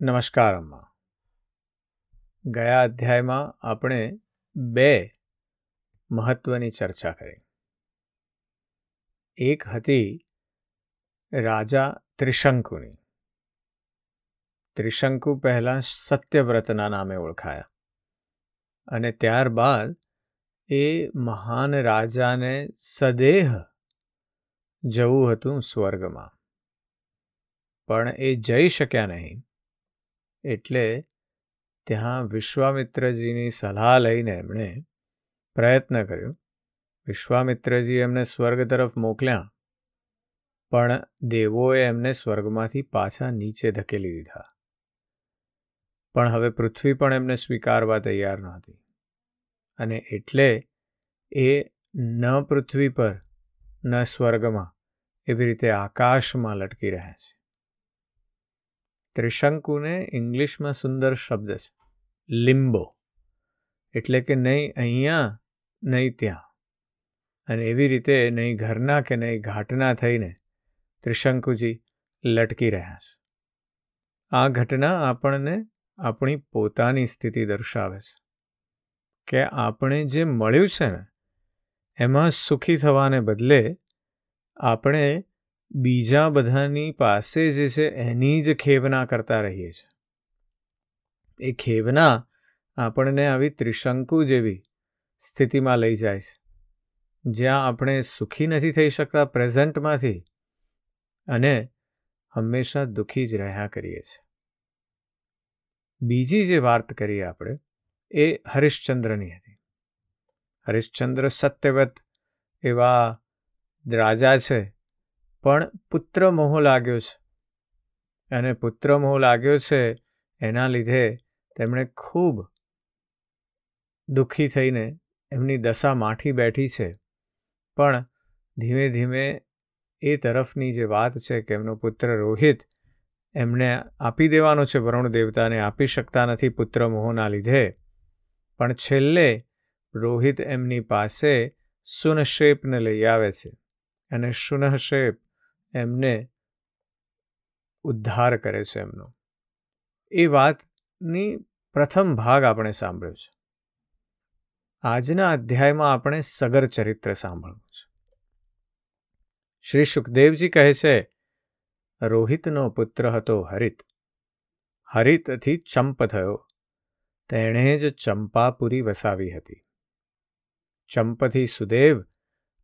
નમસ્કાર, અમ્મા. ગયા અધ્યાયમાં આપણે બે મહત્વની ચર્ચા કરી. એક હતી રાજા ત્રિશંકુની. ત્રિશંકુ પહેલાં સત્યવ્રતના નામે ઓળખાયા અને ત્યારબાદ એ મહાન રાજાને સદેહ જવું હતું સ્વર્ગમાં. પણ એ જઈ શક્યા નહીં. એટલે ત્યાં વિશ્વામિત્રજીની સલાહ લઈને એમણે પ્રયત્ન કર્યો. વિશ્વામિત્રજી એમને સ્વર્ગ તરફ મોકલ્યા, પણ દેવોએ એમને સ્વર્ગમાંથી પાછા નીચે ધકેલી દીધા. પણ હવે પૃથ્વી પણ એમને સ્વીકારવા તૈયાર નહોતી. અને એટલે એ ન પૃથ્વી પર, ન સ્વર્ગમાં એવી રીતે આકાશમાં લટકી રહ્યા છે. ત્રિશંકુને ઇંગ્લિશમાં સુંદર શબ્દ છે, લિમ્બો. એટલે કે નહીં અહીંયા, નહીં ત્યાં. અને એવી રીતે નહીં ઘરના કે નહીં ઘાટના થઈને ત્રિશંકુજી લટકી રહ્યા છે. આ ઘટના આપણને આપણી પોતાની સ્થિતિ દર્શાવે છે કે આપણે જે મળ્યું છે ને, એમાં સુખી થવાને બદલે આપણે બીજા બધાની પાસે જે છે, એની જ ખેવના કરતા રહીએ છીએ. એ ખેવના આપણને આવી ત્રિશંકુ જેવી સ્થિતિમાં લઈ જાય છે. જ્યાં આપણે સુખી નથી થઈ શકતા પ્રેઝન્ટમાંથી અને હંમેશા દુઃખી જ રહ્યા કરીએ છીએ. બીજી જે વાત કરીએ આપણે, એ હરિશ્ચંદ્રની હતી. હરિશ્ચંદ્ર સત્યવત એવા રાજા છે પણ પુત્ર મોહ લાગ્યો છે. અને પુત્ર મોહ લાગ્યો છે, એના લીધે તેમણે ખૂબ દુઃખી થઈને એમની દશા માઠી બેઠી છે. પણ ધીમે ધીમે એ તરફની જે વાત છે કે એમનો પુત્ર રોહિત એમને આપી દેવાનો છે, વરુણ દેવતાને આપી શકતા નથી પુત્ર મોહના લીધે, પણ છેલ્લે રોહિત એમની પાસે સુનશેપને લઈ આવે છે. અને શુનશેપ એમને ઉદ્ધાર કરે છે એમનો. એ વાતની પ્રથમ ભાગ આપણે સાંભળ્યો છે. આજના અધ્યાયમાં આપણે સગર ચરિત્ર સાંભળવું છે. શ્રી સુખદેવજી કહે છે, રોહિતનો પુત્ર હતો હરિત. હરિતથી ચંપ થયો. તેણે જ ચંપાપુરી વસાવી હતી. ચંપથી સુદેવ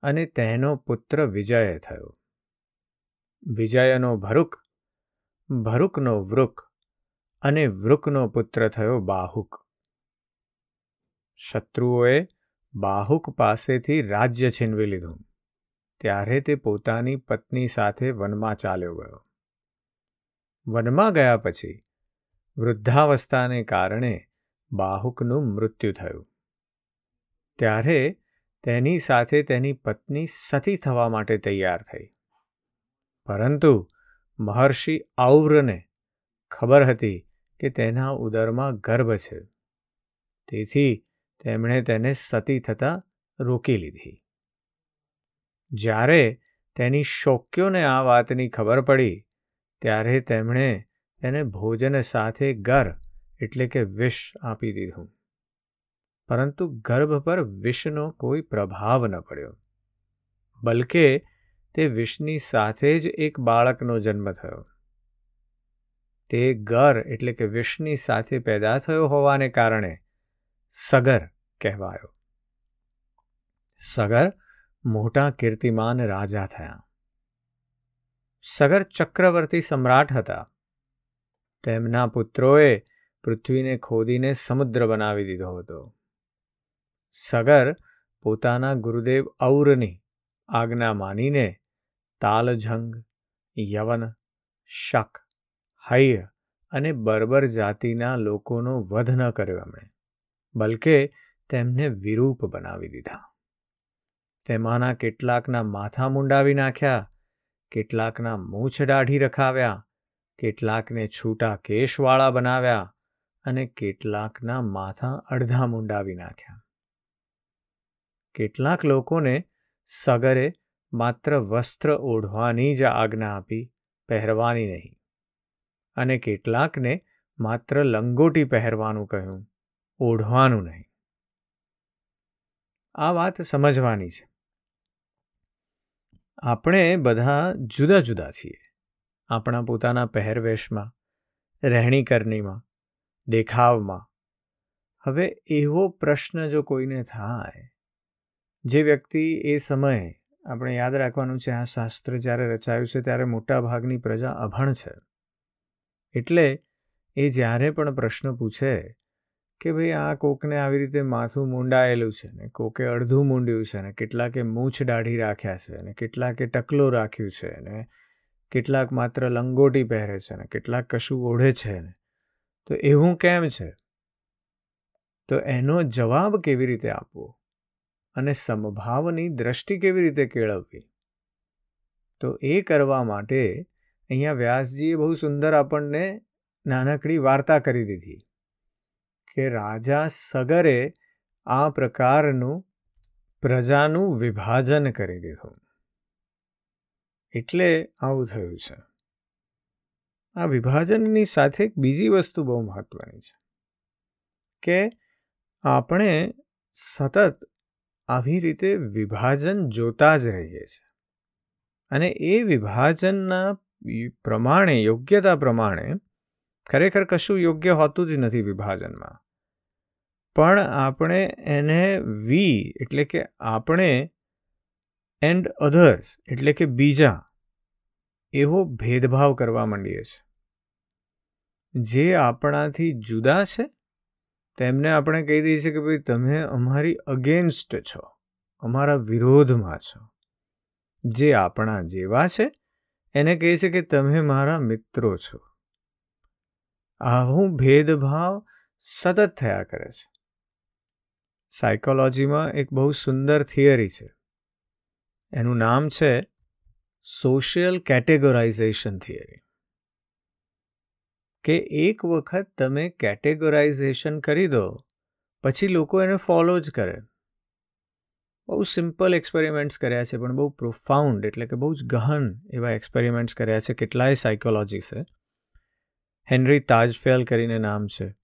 અને તેનો પુત્ર વિજય થયો. વિજયનો ભરૂક, ભરૂકનો વૃક અને વૃકનો પુત્ર થયો બાહુક. શત્રુઓએ બાહુક પાસેથી રાજ્ય છીનવી લીધું. ત્યારે તે પોતાની પત્ની સાથે વનમાં ચાલ્યો ગયો. વનમાં ગયા પછી વૃદ્ધાવસ્થાને કારણે બાહુકનું મૃત્યુ થયું. ત્યારે તેની સાથે તેની પત્ની સતી થવા માટે તૈયાર થઈ. પરંતુ મહર્ષિ ઔવ્રને ખબર હતી કે તેના ઉદરમાં ગર્ભ છે. તેથી તેમણે તેને સતી થતાં રોકી લીધી. જ્યારે તેની શોક્યોને આ વાતની ખબર પડી, ત્યારે તેમણે તેને ભોજન સાથે ગર એટલે કે વિષ, આપી દીધું. પરંતુ ગર્ભ પર વિષનો કોઈ પ્રભાવ ન પડ્યો. બલકે તે વિષની સાથે જ એક બાળકનો જન્મ થયો. તે ગર એટલે કે વિષની સાથે પેદા થયો હોવાને કારણે સગર કહેવાયો. સગર મોટા કીર્તિમાન રાજા થયા. સગર ચક્રવર્તી સમ્રાટ હતા. તેમના પુત્રોએ પૃથ્વીને ખોદીને સમુદ્ર બનાવી દીધો હતો. સગર પોતાના ગુરુદેવ ઔરની આજ્ઞા માનીને તાલજંગ યવન, શક હૈય અને બર્બર જાતિના લોકોનો વધ ન કર્યો એમણે, બલકે તેમને વિરૂપ બનાવી દીધા. તેમાંના કેટલાકના માથા મુંડાવી નાખ્યા, કેટલાકના મૂછ દાઢી રખાવ્યા, કેટલાકને છૂટા કેશવાળા બનાવ્યા અને કેટલાકના માથા અડધા મુંડાવી નાખ્યા. કેટલાક લોકોને સગરે માત્ર વસ્ત્ર ઓઢવાની જ આજ્ઞા આપી પહેરવાની નહીં. અને કેટલાકને માત્ર લંગોટી પહેરવાનું કહ્યું, ઓઢવાનું નહીં. આ વાત સમજવાની છે. આપણે બધા જુદા જુદા છીએ. આપણા પોતાના પહેરવેશમાં રહેણી કરણીમાં દેખાવમાં. હવે એવો પ્રશ્ન જો કોઈને થાય, જે વ્યક્તિ એ સમયે આપણે યાદ રાખવાનું છે, આ શાસ્ત્ર જ્યારે રચાયું છે, ત્યારે મોટા ભાગની પ્રજા અભણ છે. એટલે એ જ્યારે પણ પ્રશ્ન પૂછે કે ભાઈ આ કોકને આવી રીતે માથું મૂંડાયેલું છે ને, કોકે અડધું મૂંડ્યું છે ને, કેટલાકે મૂછ દાઢી રાખ્યા છે ને, કેટલાકે ટકલો રાખ્યું છે ને, કેટલાક માત્ર લંગોટી પહેરે છે ને, કેટલાક કશું ઓઢે છે ને, તો એવું કેમ છે? તો એનો જવાબ કેવી રીતે આપવો? અને સમભાવની દ્રષ્ટિ કેવી રીતે કેળવવી? તો એ કરવા માટે અહીંયા વ્યાસજીએ બહુ સુંદર આપણને નાનકડી વાર્તા કરી દીધી કે રાજા સગરે આ પ્રકારનું પ્રજાનું વિભાજન કરી દીધું. એટલે આવું થયું છે. આ વિભાજનની સાથે એક બીજી વસ્તુ બહુ મહત્વની છે કે આપણે સતત આવી રીતે વિભાજન જોતા જ રહીએ છીએ અને એ વિભાજનના પ્રમાણે, યોગ્યતા પ્રમાણે ખરેખર કશું યોગ્ય હોતું જ નથી વિભાજનમાં. પણ આપણે એને વી એટલે કે આપણે એન્ડ અધર્સ એટલે કે બીજા એવો ભેદભાવ કરવા માંડીએ છીએ જે આપણાથી જુદા છે તેમને આપણે કહી દઈએ છીએ કે ભાઈ તમે અમારી અગેન્સ્ટ છો. અમારા વિરોધમાં છો. જે આપણા જેવા છે, એને કહે છે કે તમે મારા મિત્રો છો. આવું ભેદભાવ સતત થયા કરે છે. સાયકોલોજીમાં એક બહુ સુંદર થિયરી છે. એનું નામ છે સોશિયલ કેટેગોરાઇઝેશન થિયરી કે એક વખત તમે કેટેગોરાઇઝેશન કરી દો, પછી લોકો એને ફોલો જ કરે. બહુ સિમ્પલ એક્સપેરિમેન્ટ્સ કર્યા છે, પણ બહુ પ્રોફાઉન્ડ એટલે કે બહુ જ ગહન એવા એક્સપેરિમેન્ટ્સ કર્યા છે કેટલાય સાયકોલોજી છે હેનરી તાજફેલ કરીને નામ છે.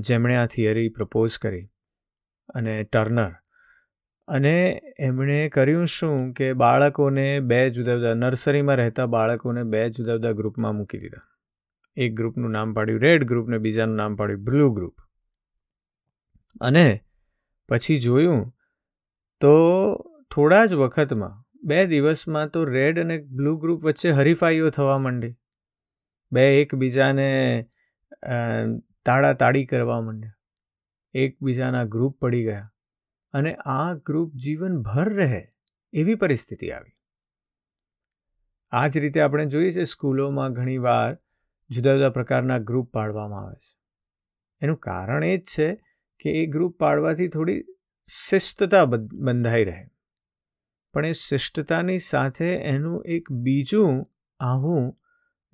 જેમણે આ થિયરી પ્રપોઝ કરી. અને ટર્નર. અને એમણે કર્યું શું કે બાળકોને બે જુદા જુદા નર્સરીમાં રહેતા બાળકોને બે જુદા જુદા ગ્રુપમાં મૂકી દીધા. એક ગ્રુપનું નામ પાડ્યું, રેડ ગ્રુપ ને બીજાનું નામ પાડ્યું, બ્લુ ગ્રુપ. અને પછી જોયું તો થોડા જ વખતમાં, બે દિવસમાં તો રેડ અને બ્લુ ગ્રુપ વચ્ચે હરીફાઈઓ થવા માંડી. બે એકબીજાને તાળા તાડી કરવા માંડ્યા. એકબીજાના ગ્રુપ પડી ગયા. અને આ ગ્રુપ જીવનભર રહે એવી પરિસ્થિતિ આવી. આ જ રીતે આપણે જોઈએ છે સ્કૂલોમાં ઘણીવાર જુદા જુદા પ્રકારના ગ્રુપ પાડવામાં આવે છે. એનું કારણ એ જ છે કે એ ગ્રુપ પાડવાથી થોડી શિસ્તતા બંધાઈ રહે. પણ એ શિષ્ટતાની સાથે એનું એક બીજું આવું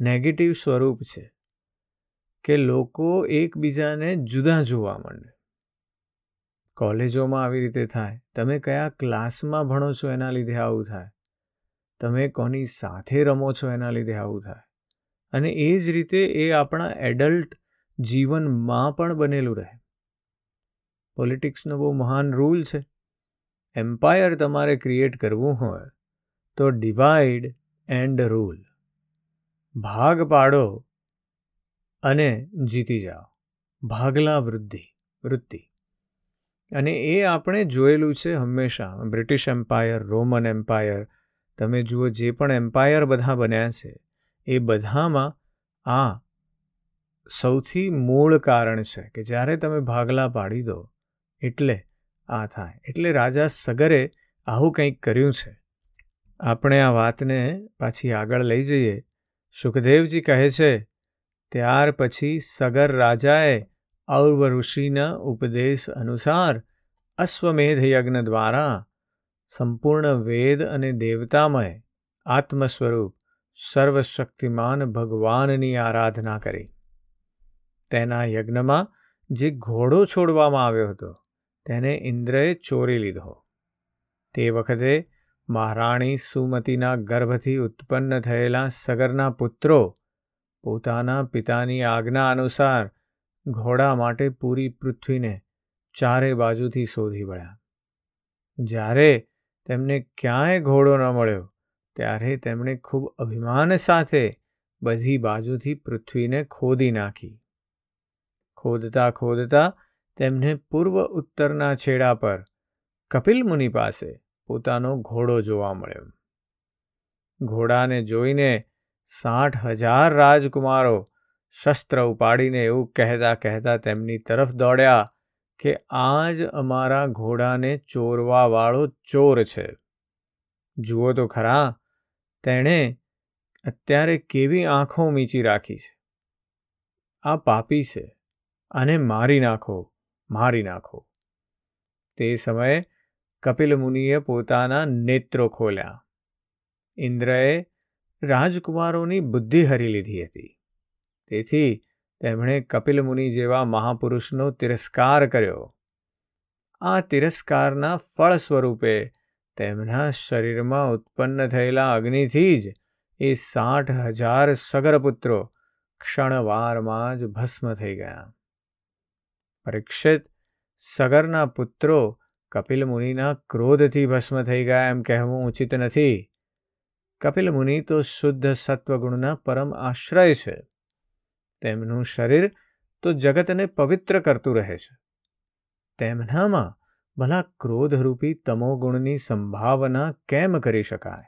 નેગેટિવ સ્વરૂપ છે કે લોકો એકબીજાને જુદા જોવા માંડે. કોલેજોમાં આવી રીતે થાય. તમે કયા ક્લાસમાં ભણો છો એના લીધે આવું થાય. તમે કોની સાથે રમો છો એના લીધે આવું થાય. અને એ જ રીતે એ આપણા એડલ્ટ જીવનમાં પણ બનેલું રહે. પોલિટિક્સનો બહુ મહાન રૂલ છે. એમ્પાયર તમારે ક્રિએટ કરવું હોય તો ડિવાઈડ એન્ડ રૂલ. ભાગ પાડો અને જીતી જાઓ. ભાગલા વૃદ્ધિ, વૃત્તિ. અને એ આપણે જોયેલું છે હંમેશા. બ્રિટિશ એમ્પાયર, રોમન એમ્પાયર, તમે જુઓ જે પણ એમ્પાયર બધા બન્યા છે એ બધામાં આ સૌથી મૂળ કારણ છે કે જ્યારે તમે ભાગલા પાડી દો, એટલે આ થાય. એટલે રાજા સગરે આવું કંઈક કર્યું છે. આપણે આ વાતને પાછી આગળ લઈ જઈએ. સુખદેવજી કહે છે, ત્યાર પછી સગર રાજાએ ઔર્વ ઋષિના ઉપદેશ અનુસાર અશ્વમેધ યજ્ઞ દ્વારા સંપૂર્ણ વેદ અને દેવતામય આત્મ સ્વરૂપ સર્વશક્તિમાન ભગવાનની આરાધના કરી. તેના યજ્ઞમાં જે ઘોડો છોડવામાં આવ્યો હતો, તેને ઇન્દ્રએ ચોરી લીધો. તે વખતે મહારાણી સુમતીના ગર્ભથી ઉત્પન્ન થયેલા સગરના પુત્રો પોતાના પિતાની આજ્ઞા અનુસાર ઘોડા માટે પૂરી પૃથ્વીને ચારે બાજુથી શોધી વળ્યા. જ્યારે તેમને ક્યાંય ઘોડો ન મળ્યો ત્યારે તેમણે ખૂબ અભિમાન સાથે બધી બાજુથી પૃથ્વીને ખોદી નાખી. ખોદતા ખોદતા તેમને પૂર્વ ઉત્તરના છેડા પર કપિલ મુનિ પાસે પોતાનો ઘોડો જોવા મળ્યો. ઘોડાને જોઈને સાઠ હજાર રાજકુમારો શસ્ત્ર ઉપાડીને એવું કહેતા કહેતા તેમની તરફ દોડ્યા કે આજ અમારા ઘોડાને ચોરવાવાળો ચોર છે. જુઓ તો ખરા તેણે અત્યારે કેવી આંખો મીચી રાખી છે? આ પાપી છે અને મારી નાખો મારી નાખો. તે સમયે કપિલ મુનિએ પોતાના નેત્રો ખોલ્યા. ઇન્દ્રએ રાજકુમારોની બુદ્ધિ હરી લીધી હતી. તેથી તેમણે કપિલ મુનિ જેવા મહાપુરુષનો તિરસ્કાર કર્યો. આ તિરસ્કારના ફળ સ્વરૂપે તેમના શરીરમાં ઉત્પન્ન થયેલા અગ્નિથી જ એ સાઠ હજાર સગરપુત્રો ક્ષણવારમાં જ ભસ્મ થઈ ગયા. પરીક્ષિત સગરના પુત્રો કપિલ મુનિના ક્રોધથી ભસ્મ થઈ ગયા એમ કહેવું ઉચિત નથી. કપિલ મુનિ તો શુદ્ધ સત્વગુણના પરમ આશ્રય છે. તેમનું શરીર તો જગતને પવિત્ર કરતું રહે છે. તેમનામાં ભલા ક્રોધરૂપી તમોગુણની સંભાવના કેમ કરી શકાય?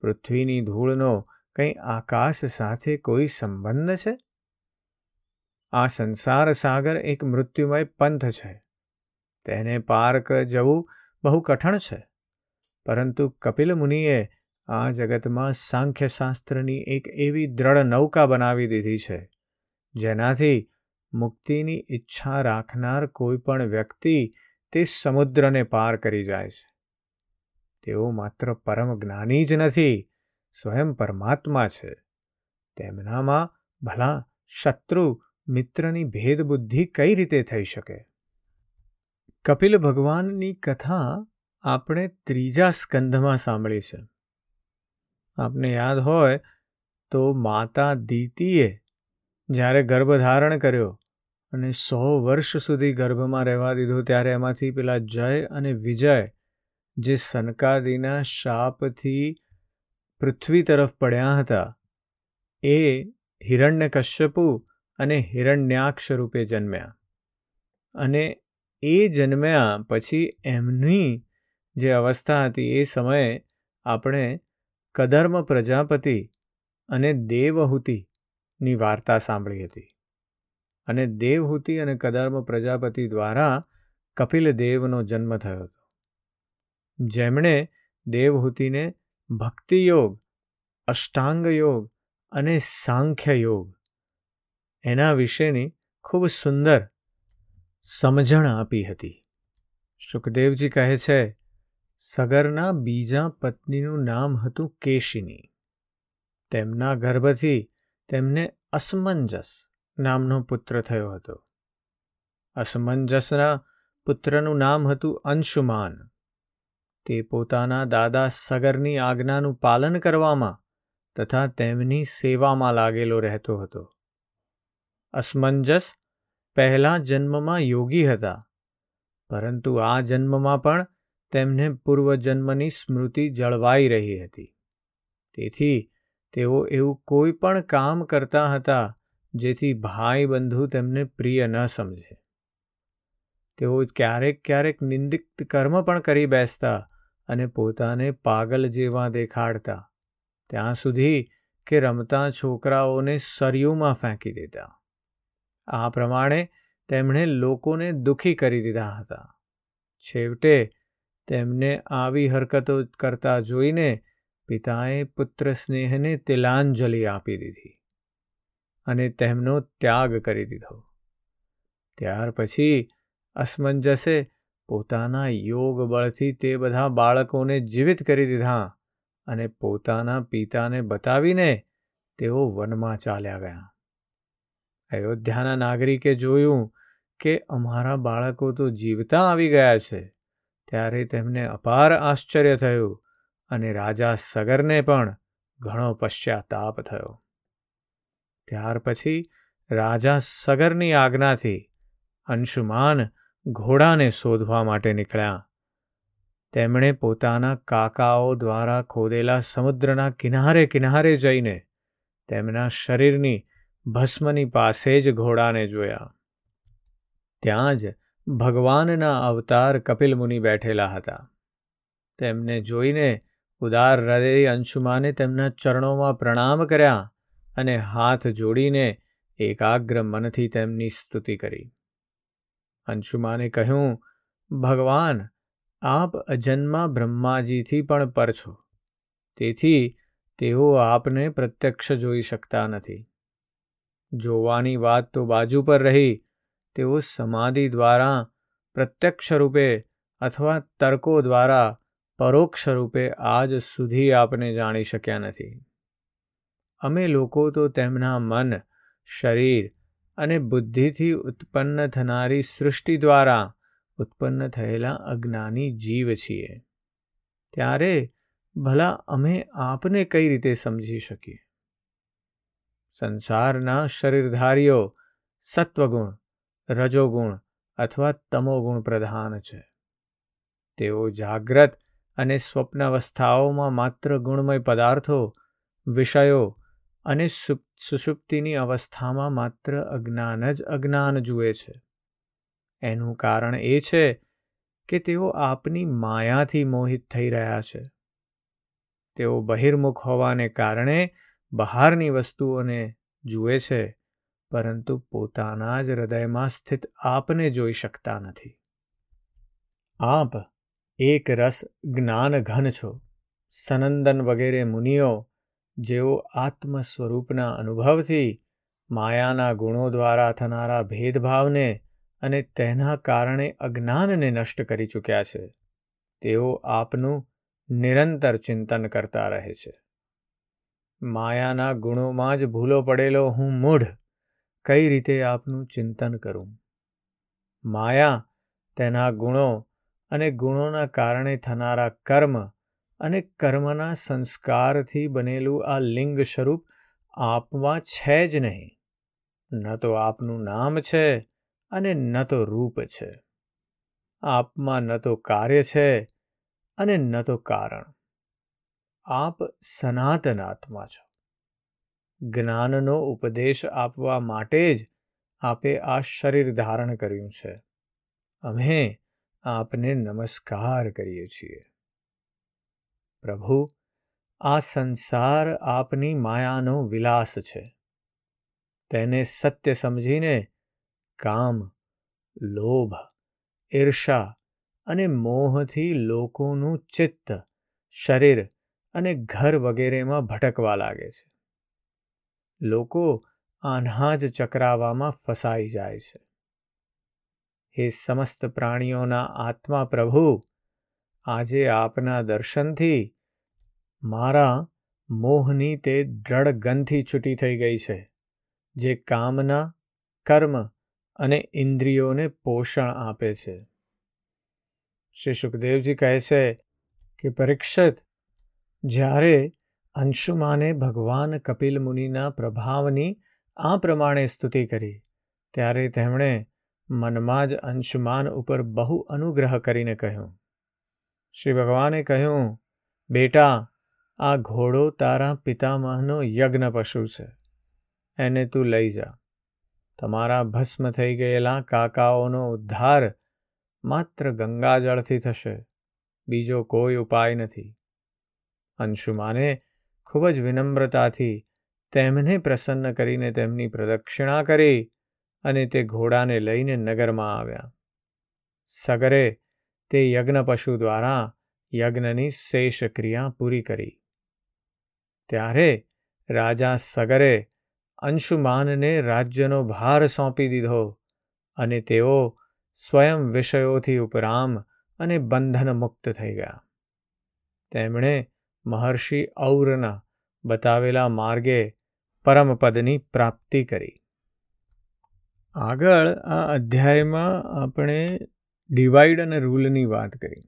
પૃથ્વીની ધૂળનો કંઈ આકાશ સાથે કોઈ સંબંધ છે? આ સંસાર સાગર એક મૃત્યુમય પંથ છે. તેને પાર જવું બહુ કઠણ છે. પરંતુ કપિલ મુનિએ આ જગતમાં સાંખ્યશાસ્ત્રની એક એવી દ્રઢ નૌકા બનાવી દીધી છે, જેનાથી મુક્તિની ઈચ્છા રાખનાર કોઈ પણ વ્યક્તિ તે સમુદ્રને પાર કરી જાય છે. તેઓ માત્ર પરમ જ્ઞાની જ નથી, સ્વયં પરમાત્મા છે. તેમનામાં ભલા શત્રુ મિત્રની ભેદબુદ્ધિ કઈ રીતે થઈ શકે? કપિલ ભગવાનની કથા આપણે ત્રીજા સ્કંધમાં સાંભળી છે. આપને યાદ હોય તો માતા દીતીએ જ્યારે ગર્ભધારણ કર્યો અને સો વર્ષ સુધી ગર્ભમાં રહેવા દીધો, ત્યારે એમાંથી પેલા જય અને વિજય, જે સનકાદીના શાપથી પૃથ્વી તરફ પડ્યા હતા, એ હિરણ્ય કશ્યપુ અને હિરણ્યાક્ષ રૂપે જન્મ્યા. અને એ જન્મ્યા પછી એમની જે અવસ્થા હતી, એ સમયે આપણે કદર્મ પ્રજાપતિ અને દેવહૂતિની વાર્તા સાંભળી હતી. અને દેવહૂતિ અને કદર્મ પ્રજાપતિ દ્વારા કપિલ દેવનો જન્મ થયો હતો. જેમણે દેવહૂતિને ભક્તિયોગ અષ્ટાંગ યોગ અને સાંખ્ય યોગ એના વિશેની ખૂબ સુંદર સમજણ આપી હતી. સુખદેવજી કહે છે, સગરના બીજા પત્નીનું નામ હતું કેશિની. તેમના ગર્ભથી તેમને અસમંજસ નામનો પુત્ર થયો હતો. અસમંજસના પુત્રનું નામ હતું અંશુમાન. તે પોતાના દાદા સગરની આજ્ઞાનું પાલન કરવામાં તથા તેમની સેવામાં લાગેલો રહેતો હતો. અસમંજસ પહેલા જન્મમાં યોગી હતા, પરંતુ આ જન્મમાં પણ તેમને પૂર્વજન્મની સ્મૃતિ જળવાઈ રહી હતી. તેથી તેઓ એવું કોઈ પણ કામ કરતા હતા જેથી ભાઈ બંધુ તેમને પ્રિય ન સમજે. તેઓ ક્યારેક ક્યારેક નિંદિત કર્મ પણ કરી બેસતા અને પોતાને પાગલ જેવા દેખાડતા, ત્યાં સુધી કે રમતા છોકરાઓને સરયુમાં ફેંકી દેતા. આ પ્રમાણે તેમણે લોકોને દુઃખી કરી દીધા હતા. છેવટે તેમને આવી હરકતો કરતા જોઈને પિતાએ પુત્ર સ્નેહને તિલાંજલિ આપી દીધી. અને તેમનો ત્યાગ કરી દીધો. ત્યાર પછી અસમંજસે પોતાના યોગ બળથી તે બધા બાળકોને જીવિત કરી દીધા અને પોતાના પિતાને બતાવીને તેઓ વનમાં ચાલ્યા ગયા. અયોધ્યાના નાગરિકે જોયું કે અમારા બાળકો તો જીવતા આવી ગયા છે, ત્યારે તેમને અપાર આશ્ચર્ય થયું અને રાજા સગરને પણ ઘણો પશ્ચાતાપ થયો. ત્યાર પછી રાજા સગરની આજ્ઞાથી અંશુમાન ઘોડાને શોધવા માટે નીકળ્યા. તેમણે પોતાના કાકાઓ દ્વારા ખોદેલા સમુદ્રના કિનારે કિનારે જઈને તેમના શરીરની ભસ્મની પાસે જ ઘોડાને જોયા. ત્યાં જ ભગવાનના અવતાર કપિલ મુનિ બેઠેલા હતા. તેમને જોઈને ઉદાર હૃદય અંશુમાને તેમના ચરણોમાં પ્રણામ કર્યા અને હાથ જોડીને એકાગ્ર મનથી તેમની સ્તુતિ કરી. અંશુમાને કહ્યું, ભગવાન, આપ અજન્મા બ્રહ્માજીથી પણ પર છો. તેથી તેઓ આપને પ્રત્યક્ષ જોઈ શકતા નથી. જોવાની વાત તો બાજુ પર રહી, તેઓ સમાધિ દ્વારા પ્રત્યક્ષ રૂપે અથવા તર્કો દ્વારા પરોક્ષ રૂપે આજ સુધી આપને જાણી શક્યા નથી. અમે લોકો તો તેમના મન, શરીર અને બુદ્ધિથી ઉત્પન્ન થનારી સૃષ્ટિ દ્વારા ઉત્પન્ન થયેલા અજ્ઞાની જીવ છીએ. ત્યારે ભલા અમે આપને કઈ રીતે સમજી શકીએ? સંસારના શરીરધારીઓ સત્વગુણ, રજોગુણ અથવા તમોગુણ પ્રધાન છે. તેઓ જાગ્રત અને સ્વપ્ન અવસ્થાઓમાં માત્ર ગુણમય પદાર્થો, વિષયો અને સુષુપ્તિની અવસ્થામાં માત્ર અજ્ઞાન જ અજ્ઞાન જુએ છે. એનું કારણ એ છે કે તેઓ આપની માયાથી મોહિત થઈ રહ્યા છે. તેઓ બહિર્મુખ હોવાને કારણે બહારની વસ્તુઓને જુએ છે, પરંતુ પોતાના જ હૃદયમાં સ્થિત આપને જોઈ શકતા નથી. આપ એક રસ જ્ઞાન ઘન છો. સનંદન વગેરે મુનિઓ જેઓ આત્મ સ્વરૂપના અનુભવથી માયાના ગુણો દ્વારા થનારા ભેદભાવને અને તેના કારણે અજ્ઞાનને નષ્ટ કરી ચૂક્યા છે. તેઓ આપનું નિરંતર ચિંતન કરતા રહે છે. માયાના ગુણોમાં જ ભૂલો પડેલો હું મૂઢ. કઈ રીતે આપનું ચિંતન કરું? માયા તેના ગુણો અને ગુણોના કારણે થનારા કર્મ અને કર્મના સંસ્કારથી બનેલું આ લિંગ સ્વરૂપ આપમાં છે જ નહીં. ન તો આપનું નામ છે અને ન તો રૂપ છે. આપમાં ન તો કાર્ય છે અને ન તો કારણ. આપ સનાતન આત્મા છો. જ્ઞાનનો ઉપદેશ આપવા માટે જ આપે આ શરીર ધારણ કર્યું છે. અમે આપને નમસ્કાર કરીએ છીએ. પ્રભુ, આ સંસાર આપની માયાનો વિલાસ છે. તેને સત્ય સમજીને કામ, લોભ ઈર્ષા અને મોહથી લોકોનું ચિત્ત, શરીર અને ઘર વગેરેમાં ભટકવા લાગે છે. લોકો આના જ ચક્રાવામાં ફસાઈ જાય છે. હે સમસ્ત પ્રાણીઓના આત્મા પ્રભુ આજે આપના દર્શનથી મારા મોહની તે દ્રઢ ગંથી છૂટી થઈ ગઈ છે, જે કામના, કર્મ અને ઇન્દ્રિયોને પોષણ આપે છે. શ્રી સુખદેવજી કહે છે કે પરીક્ષિત જ્યારે અંશુમાને ભગવાન કપિલ મુનિના પ્રભાવની આ પ્રમાણે સ્તુતિ કરી, ત્યારે તેમણે મનમાં જ અંશુમાન ઉપર બહુ અનુગ્રહ કરીને કહ્યું શ્રી ભગવાને કહ્યું, બેટા, આ ઘોડો તારા પિતામહનો યજ્ઞ પશુ છે. એને તું લઈ જા. તમારા ભસ્મ થઈ ગયેલા કાકાઓનો ઉદ્ધાર માત્ર ગંગાજળથી થશે. બીજો કોઈ ઉપાય નથી. અંશુમાને ખૂબ જ વિનમ્રતાથી તેમને પ્રસન્ન કરીને તેમની પ્રદક્ષિણા કરી અને તે ઘોડાને લઈને નગરમાં આવ્યા. સગરે તે યજ્ઞ પશુ દ્વારા યજ્ઞની શેષ ક્રિયા પૂરી કરી. ત્યારે રાજા સગરે અંશુમાનને રાજ્યનો ભાર સોંપી દીધો અને તેઓ સ્વયં વિષયોથી ઉપરામ અને બંધન મુક્ત થઈ ગયા. તેમણે મહર્ષિ ઔરના બતાવેલા માર્ગે પરમપદની પ્રાપ્તિ કરી. આગળ આ અધ્યાયમાં આપણે ડિવાઈડ અને રૂલની વાત કરી.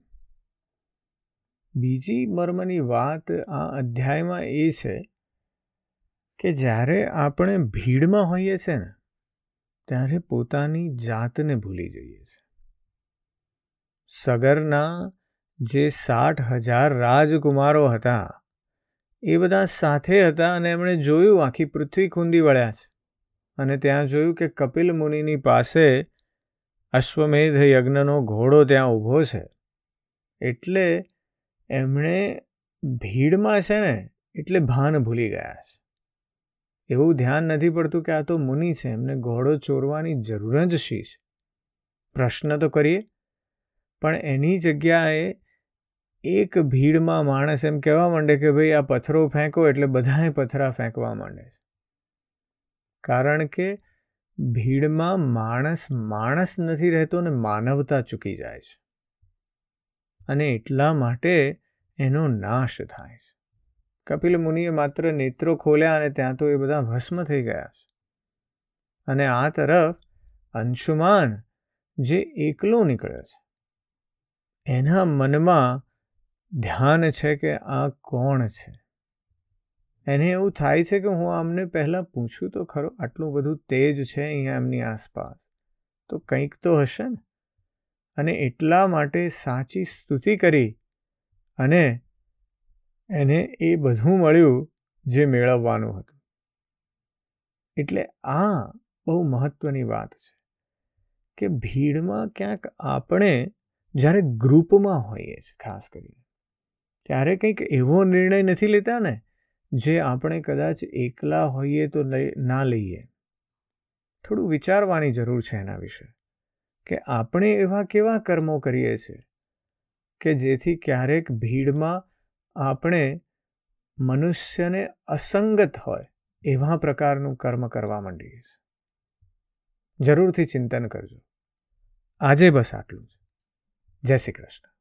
બીજી મર્મની વાત આ અધ્યાયમાં એ છે કે જ્યારે આપણે ભીડમાં હોઈએ છીએ ને, ત્યારે પોતાની જાતને ભૂલી જઈએ છીએ સગરના જે સાઠ હજાર રાજકુમારો હતા, એ બધા સાથે હતા અને એમણે જોયું આખી પૃથ્વી ખૂંદી વળ્યા છે. અને ત્યાં જોયું કે કપિલ મુનિની પાસે અશ્વમેધ યજ્ઞનો ઘોડો ત્યાં ઊભો છે. એટલે એમણે ભીડમાં છે ને, એટલે ભાન ભૂલી ગયા છે. એવું ધ્યાન નથી પડતું કે આ તો મુનિ છે, એમને ઘોડો ચોરવાની જરૂર જ શી છે? પ્રશ્ન તો કરીએ. પણ એની જગ્યાએ એક ભીડમાં માણસ એમ કહેવા માંડે કે ભાઈ આ પથ્થરો ફેંકો એટલે બધાએ પથરા ફેંકવા માંડે છે. કારણ કે ભીડમાં માણસ માણસ નથી રહેતો ને માનવતા ચૂકી જાય છે. અને એટલા માટે એનો નાશ થાય છે. કપિલ મુનિએ માત્ર નેત્રો ખોલ્યા અને ત્યાં તો એ બધા ભસ્મ થઈ ગયા છે. અને આ તરફ અંશુમાન જે એકલો નીકળ્યો છે. એના મનમાં ધ્યાન છે કે આ કોણ છે? એને એવું થાય છે કે હું આમને પહેલાં પૂછું તો ખરો, આટલું બધું તેજ છે અહીંયા એમની આસપાસ. તો કંઈક તો હશે ને. અને એટલા માટે સાચી સ્તુતિ કરી અને એને એ બધું મળ્યું જે મેળવવાનું હતું. એટલે આ બહુ મહત્ત્વની વાત છે કે ભીડમાં ક્યાંક આપણે જ્યારે ગ્રુપમાં હોઈએ છીએ ખાસ કરીને, ત્યારે કંઈક એવો નિર્ણય નથી લેતા ને જે આપણે કદાચ એકલા હોઈએ તો ના લઈએ. થોડું વિચારવાની જરૂર છે એના વિશે. કે આપણે એવા કેવા કર્મો કરીએ છીએ કે જેથી ક્યારેક ભીડમાં આપણે મનુષ્યને અસંગત હોય એવા પ્રકારનું કર્મ કરવા માંડીએ છીએ. જરૂરથી ચિંતન કરજો. આજે બસ આટલું જ. જય શ્રી કૃષ્ણ.